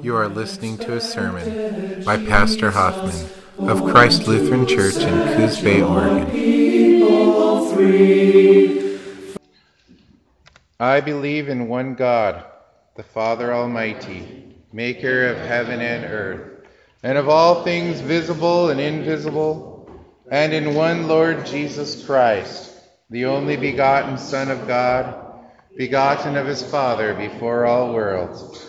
You are listening to a sermon by Pastor Hoffman of Christ Lutheran Church in Coos Bay, Oregon. I believe in one God, the Father Almighty, maker of heaven and earth, and of all things visible and invisible, and in one Lord Jesus Christ, the only begotten Son of God begotten of his Father before all worlds,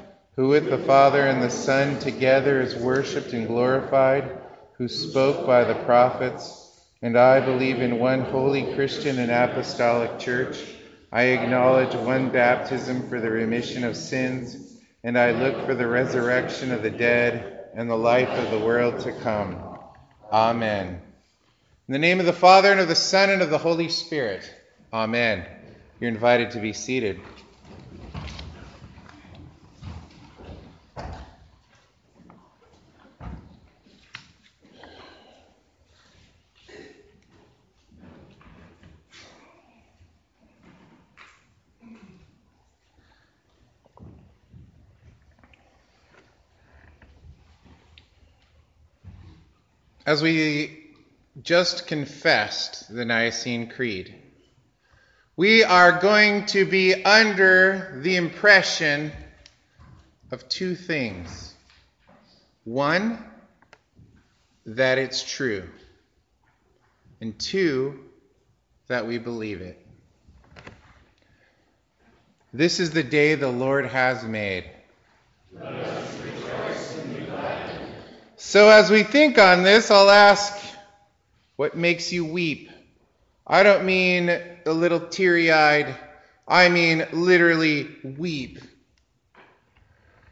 who with the Father and the Son together is worshiped and glorified, who spoke by the prophets. And I believe in one holy Christian and apostolic church. I acknowledge one baptism for the remission of sins, and I look for the resurrection of the dead and the life of the world to come. Amen. In the name of the Father, and of the Son, and of the Holy Spirit. Amen. You're invited to be seated. As we just confessed the Nicene Creed, we are going to be under the impression of two things. One, that it's true. And two, that we believe it. This is the day the Lord has made. So, as we think on this, I'll ask what makes you weep? I don't mean a little teary eyed, I mean literally weep.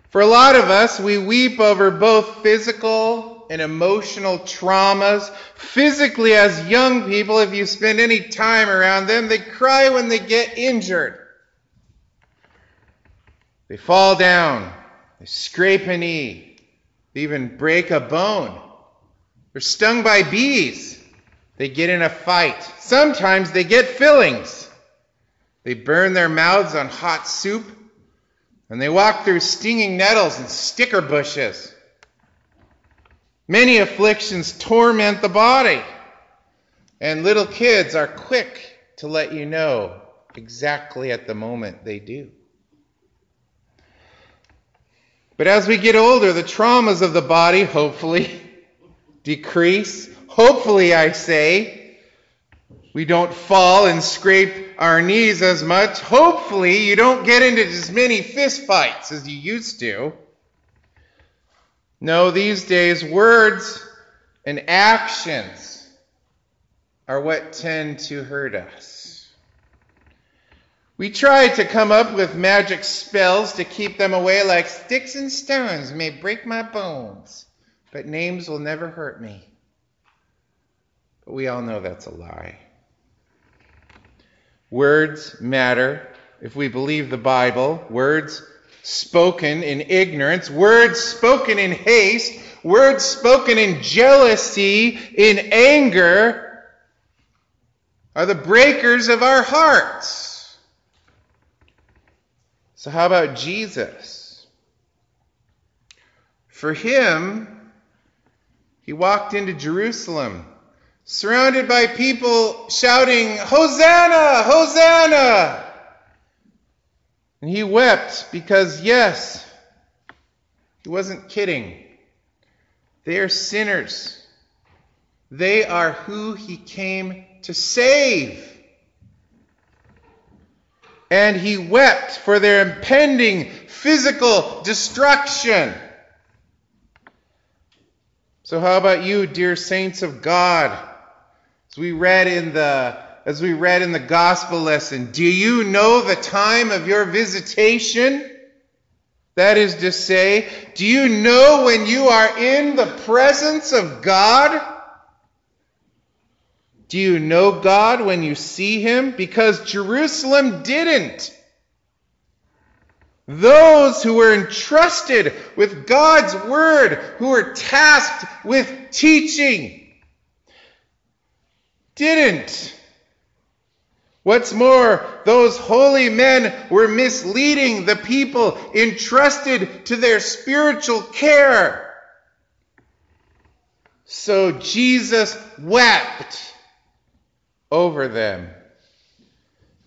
For a lot of us, we weep over both physical and emotional traumas. Physically, as young people, if you spend any time around them, they cry when they get injured. They fall down, they scrape a knee, they even break a bone. They're stung by bees. They get in a fight. Sometimes they get fillings. They burn their mouths on hot soup. And they walk through stinging nettles and sticker bushes. Many afflictions torment the body. And little kids are quick to let you know exactly at the moment they do. But as we get older, the traumas of the body hopefully decrease Hopefully, I say, we don't fall and scrape our knees as much. Hopefully, you don't get into as many fist fights as you used to. No, these days, words and actions are what tend to hurt us. We try to come up with magic spells to keep them away, like sticks and stones may break my bones, but names will never hurt me. But we all know that's a lie. Words matter. If we believe the Bible, words spoken in ignorance, words spoken in haste, words spoken in jealousy, in anger, are the breakers of our hearts. So, how about Jesus? For him, he walked into Jerusalem surrounded by people shouting, Hosanna! Hosanna! And he wept because, yes, he wasn't kidding. They are sinners. They are who he came to save. And he wept for their impending physical destruction. So how about you, dear saints of God? As we read in the as we read in the gospel lesson, do you know the time of your visitation? That is to say, do you know when you are in the presence of God? Do you know God when you see him? Because Jerusalem didn't. Those who were entrusted with God's word, who were tasked with teaching, didn't. What's more, those holy men were misleading the people entrusted to their spiritual care. So Jesus wept over them.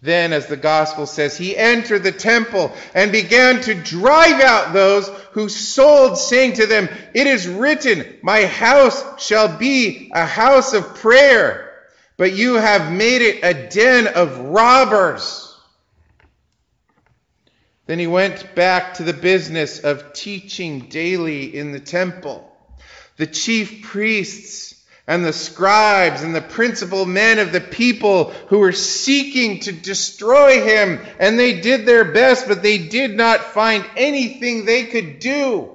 Then, as the gospel says, he entered the temple and began to drive out those who sold, saying to them, It is written, My house shall be a house of prayer, but you have made it a den of robbers. Then he went back to the business of teaching daily in the temple. The chief priests and the scribes and the principal men of the people who were seeking to destroy him. And they did their best, but they did not find anything they could do.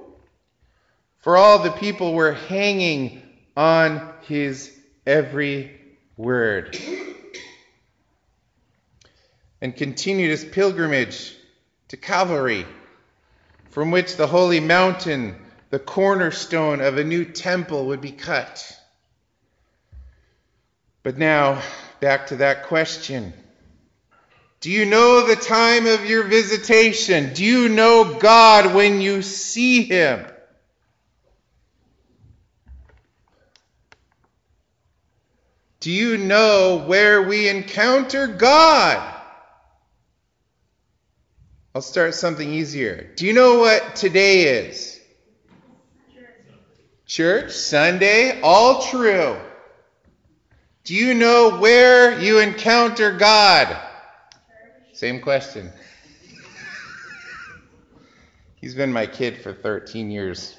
For all the people were hanging on his every word. And continued his pilgrimage to Calvary, from which the holy mountain, the cornerstone of a new temple, would be cut. But now, back to that question. Do you know the time of your visitation? Do you know God when you see Him? Do you know where we encounter God? I'll start something easier. Do you know what today is? Church, Sunday, all true. Do you know where you encounter God? Same question. He's been my kid for 13 years.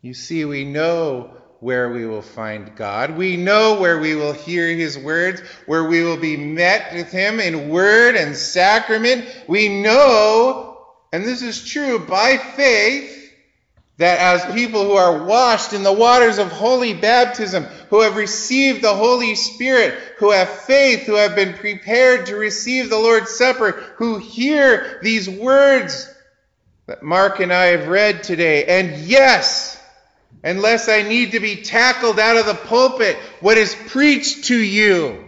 You see, we know where we will find God. We know where we will hear His words, where we will be met with Him in word and sacrament. We know, and this is true by faith, that as people who are washed in the waters of holy baptism, who have received the Holy Spirit, who have faith, who have been prepared to receive the Lord's Supper, who hear these words that Mark and I have read today. And yes, unless I need to be tackled out of the pulpit, what is preached to you,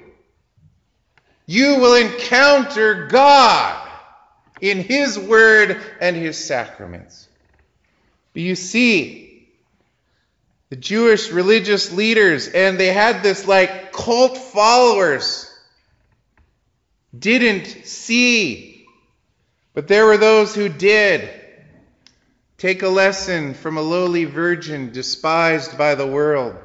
you will encounter God in His Word and His sacraments. But you see, the Jewish religious leaders, and they had this like cult followers, didn't see. But there were those who did. Take a lesson from a lowly virgin despised by the world.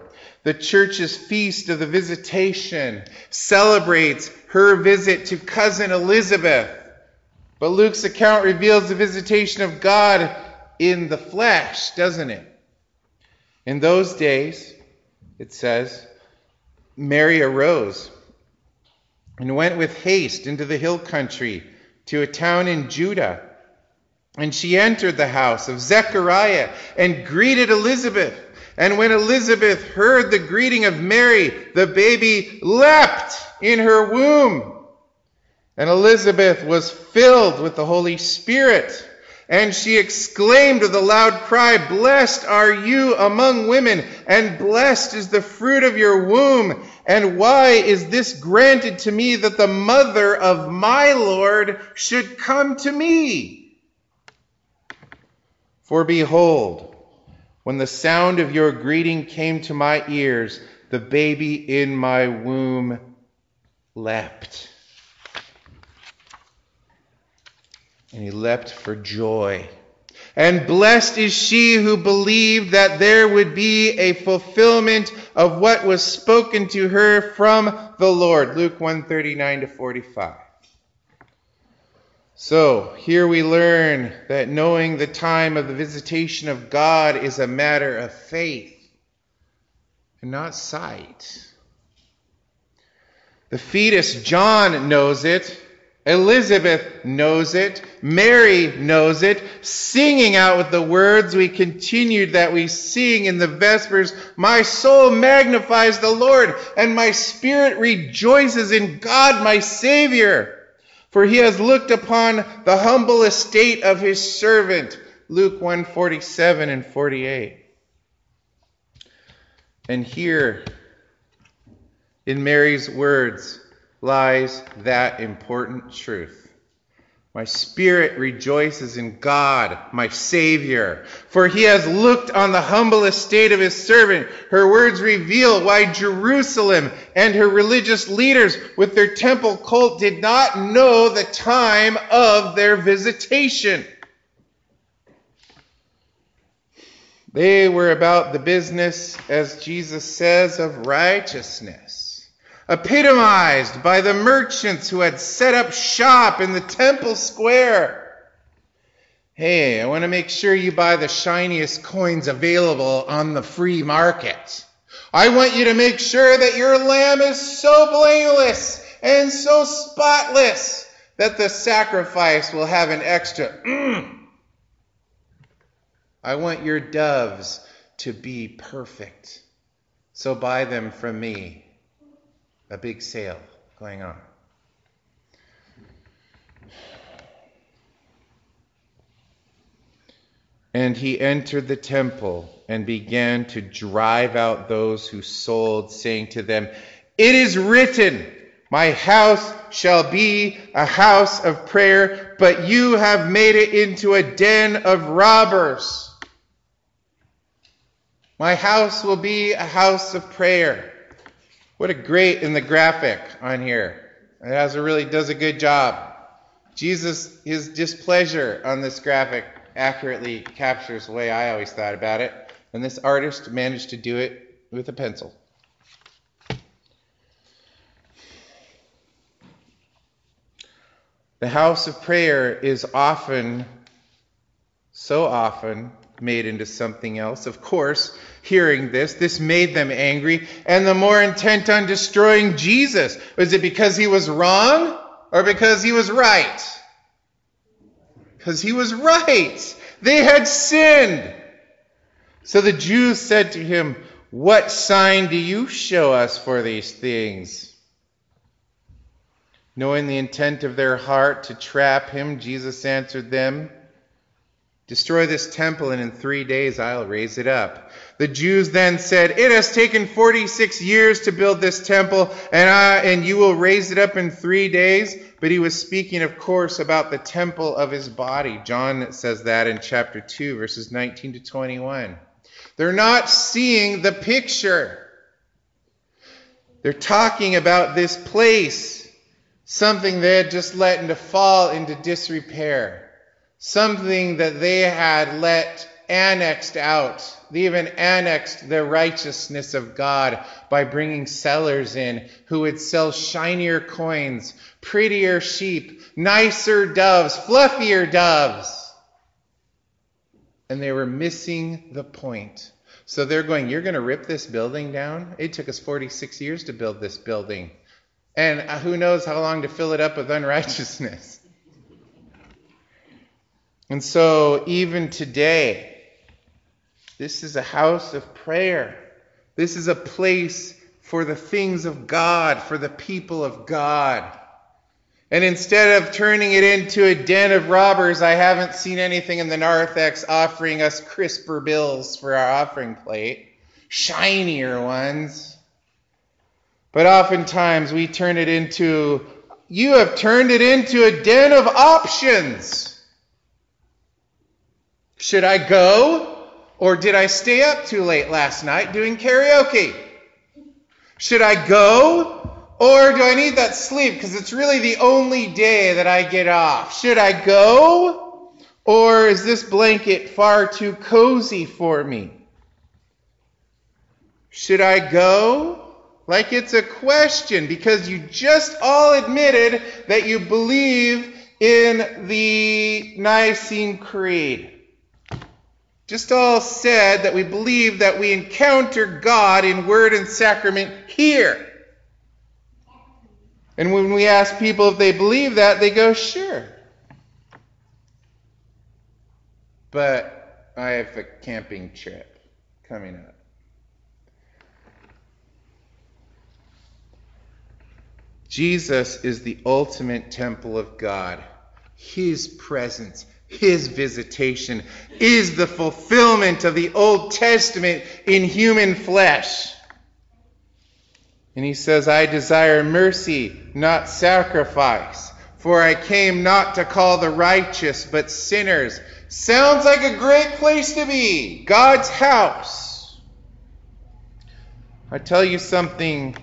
The church's feast of the visitation celebrates her visit to cousin Elizabeth. But Luke's account reveals the visitation of God in the flesh, doesn't it? In those days, it says, Mary arose and went with haste into the hill country to a town in Judah. And she entered the house of Zechariah and greeted Elizabeth. And when Elizabeth heard the greeting of Mary, the baby leapt in her womb. And Elizabeth was filled with the Holy Spirit. And she exclaimed with a loud cry, Blessed are you among women, and blessed is the fruit of your womb. And why is this granted to me that the mother of my Lord should come to me? For behold, when the sound of your greeting came to my ears, the baby in my womb leapt. And he leapt for joy. And blessed is she who believed that there would be a fulfillment of what was spoken to her from the Lord. Luke 139 to 45. So, here we learn that knowing the time of the visitation of God is a matter of faith and not sight. The fetus, John, knows it. Elizabeth knows it. Mary knows it. Singing out with the words we continued that we sing in the Vespers My soul magnifies the Lord, and my spirit rejoices in God my Savior. For he has looked upon the humble estate of his servant. Luke 147 and 48. And here, in Mary's words, lies that important truth. My spirit rejoices in God, my Savior, for he has looked on the humble estate of his servant. Her words reveal why Jerusalem and her religious leaders with their temple cult did not know the time of their visitation. They were about the business, as Jesus says, of righteousness epitomized by the merchants who had set up shop in the temple square. Hey, I want to make sure you buy the shiniest coins available on the free market. I want you to make sure that your lamb is so blameless and so spotless that the sacrifice will have an extra mm. I want your doves to be perfect. So buy them from me a big sale going on. And he entered the temple and began to drive out those who sold, saying to them, It is written, My house shall be a house of prayer, but you have made it into a den of robbers. My house will be a house of prayer. What a great in the graphic on here. It has a really does a good job. Jesus, his displeasure on this graphic accurately captures the way I always thought about it. And this artist managed to do it with a pencil. The house of prayer is often, so often, made into something else. Of course, hearing this, this made them angry and the more intent on destroying Jesus. Was it because he was wrong or because he was right? Because he was right. They had sinned. So the Jews said to him, What sign do you show us for these things? Knowing the intent of their heart to trap him, Jesus answered them, Destroy this temple, and in three days I'll raise it up. The Jews then said, It has taken 46 years to build this temple, and, I, and you will raise it up in three days. But he was speaking, of course, about the temple of his body. John says that in chapter 2, verses 19 to 21. They're not seeing the picture. They're talking about this place, something they had just let into fall into disrepair something that they had let annexed out. They even annexed the righteousness of God by bringing sellers in who would sell shinier coins, prettier sheep, nicer doves, fluffier doves. And they were missing the point. So they're going, You're going to rip this building down? It took us 46 years to build this building. And who knows how long to fill it up with unrighteousness. And so, even today, this is a house of prayer. This is a place for the things of God, for the people of God. And instead of turning it into a den of robbers, I haven't seen anything in the narthex offering us crisper bills for our offering plate, shinier ones. But oftentimes we turn it into, you have turned it into a den of options. Should I go? Or did I stay up too late last night doing karaoke? Should I go? Or do I need that sleep because it's really the only day that I get off? Should I go? Or is this blanket far too cozy for me? Should I go? Like it's a question because you just all admitted that you believe in the Nicene Creed. Just all said that we believe that we encounter God in word and sacrament here. And when we ask people if they believe that, they go, sure. But I have a camping trip coming up. Jesus is the ultimate temple of God. His presence, His visitation is the fulfillment of the Old Testament in human flesh. And he says, I desire mercy, not sacrifice, for I came not to call the righteous, but sinners. Sounds like a great place to be God's house. I tell you something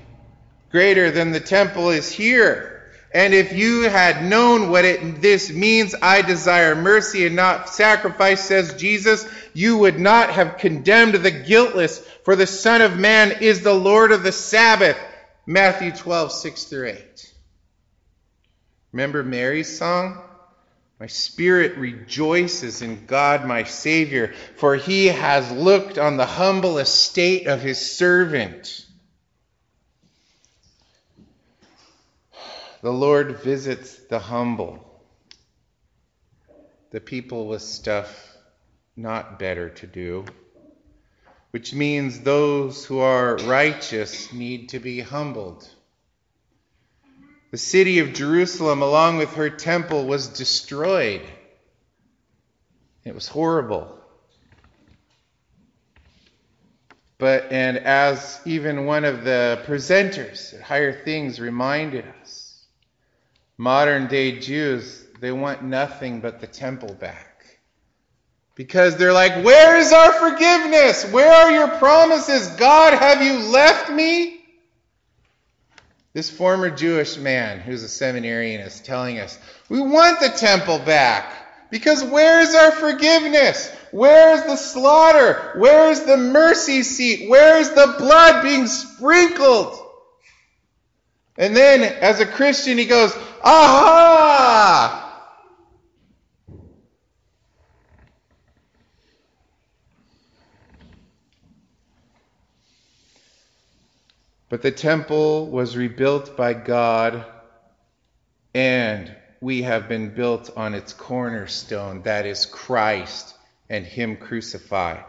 greater than the temple is here. And if you had known what it, this means, I desire mercy and not sacrifice, says Jesus, you would not have condemned the guiltless, for the Son of Man is the Lord of the Sabbath. Matthew 12, 6 through 8. Remember Mary's song? My spirit rejoices in God my Savior, for he has looked on the humble estate of his servant. The Lord visits the humble, the people with stuff not better to do, which means those who are righteous need to be humbled. The city of Jerusalem, along with her temple, was destroyed. It was horrible. But, and as even one of the presenters at Higher Things reminded us, Modern day Jews, they want nothing but the temple back. Because they're like, Where is our forgiveness? Where are your promises? God, have you left me? This former Jewish man who's a seminarian is telling us, We want the temple back. Because where is our forgiveness? Where is the slaughter? Where is the mercy seat? Where is the blood being sprinkled? And then, as a Christian, he goes, Aha! But the temple was rebuilt by God, and we have been built on its cornerstone, that is Christ and Him crucified.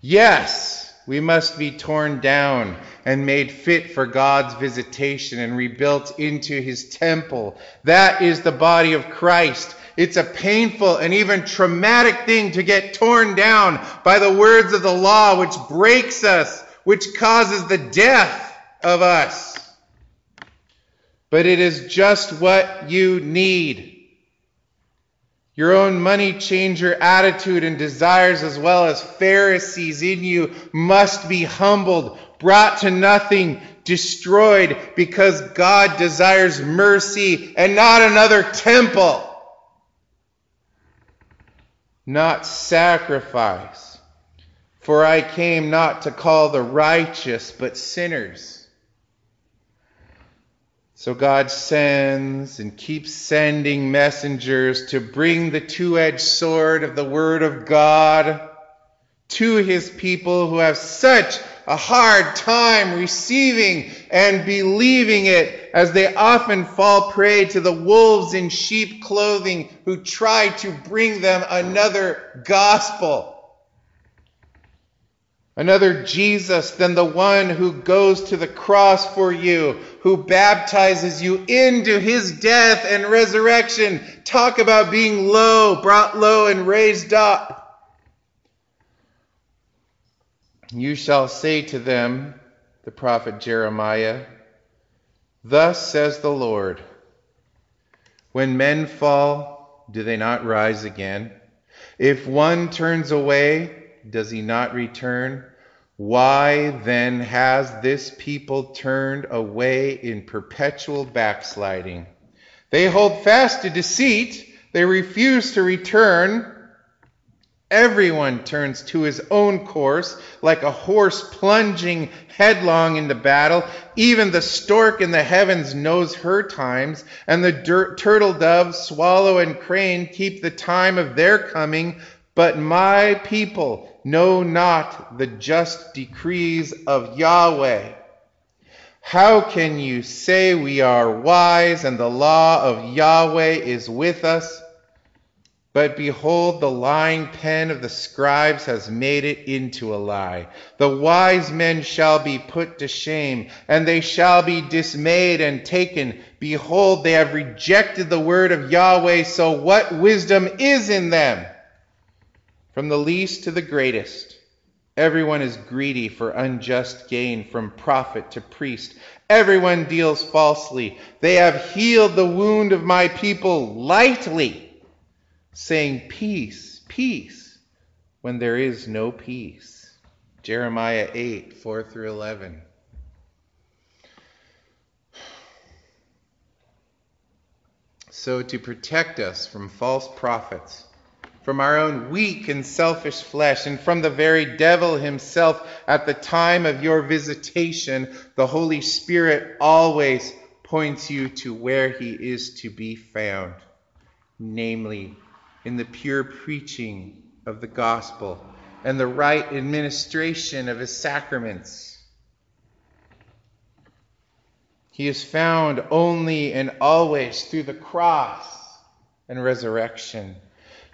Yes, we must be torn down and made fit for God's visitation and rebuilt into his temple. That is the body of Christ. It's a painful and even traumatic thing to get torn down by the words of the law, which breaks us, which causes the death of us. But it is just what you need. Your own money changer attitude and desires, as well as Pharisees in you, must be humbled, brought to nothing, destroyed, because God desires mercy and not another temple, not sacrifice. For I came not to call the righteous, but sinners. So God sends and keeps sending messengers to bring the two edged sword of the Word of God to His people who have such a hard time receiving and believing it, as they often fall prey to the wolves in sheep clothing who try to bring them another gospel another Jesus than the one who goes to the cross for you, who baptizes you into his death and resurrection. Talk about being low, brought low, and raised up. You shall say to them, the prophet Jeremiah, Thus says the Lord, when men fall, do they not rise again? If one turns away, does he not return? Why then has this people turned away in perpetual backsliding? They hold fast to deceit. They refuse to return. Everyone turns to his own course, like a horse plunging headlong into battle. Even the stork in the heavens knows her times, and the dirt, turtle dove, swallow, and crane keep the time of their coming. But my people know not the just decrees of Yahweh. How can you say we are wise and the law of Yahweh is with us? But behold, the lying pen of the scribes has made it into a lie. The wise men shall be put to shame, and they shall be dismayed and taken. Behold, they have rejected the word of Yahweh, so what wisdom is in them? From the least to the greatest, everyone is greedy for unjust gain, from prophet to priest. Everyone deals falsely. They have healed the wound of my people lightly saying, Peace, peace, when there is no peace. Jeremiah 8, 4 through 11. So, to protect us from false prophets, from our own weak and selfish flesh, and from the very devil himself at the time of your visitation, the Holy Spirit always points you to where he is to be found, namely in the pure preaching of the gospel and the right administration of his sacraments. He is found only and always through the cross and resurrection.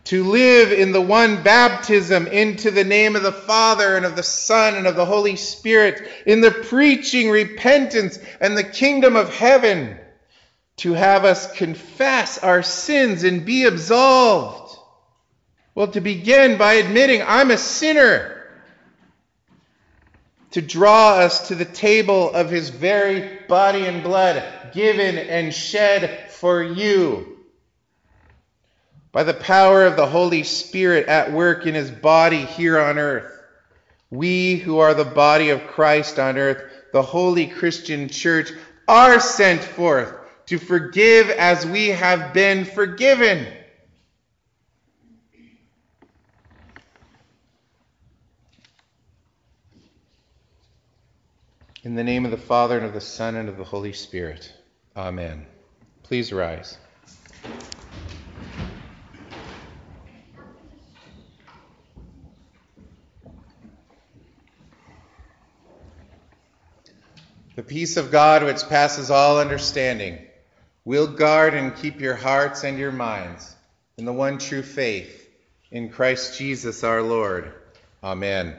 To live in the one baptism into the name of the Father and of the Son and of the Holy Spirit, in the preaching, repentance, and the kingdom of heaven to have us confess our sins and be absolved? Well, to begin by admitting I'm a sinner. To draw us to the table of his very body and blood, given and shed for you. By the power of the Holy Spirit at work in his body here on earth, we who are the body of Christ on earth, the holy Christian church, are sent forth to forgive as we have been forgiven. In the name of the Father, and of the Son, and of the Holy Spirit. Amen. Please rise. The peace of God, which passes all understanding, will guard and keep your hearts and your minds in the one true faith in Christ Jesus our Lord. Amen.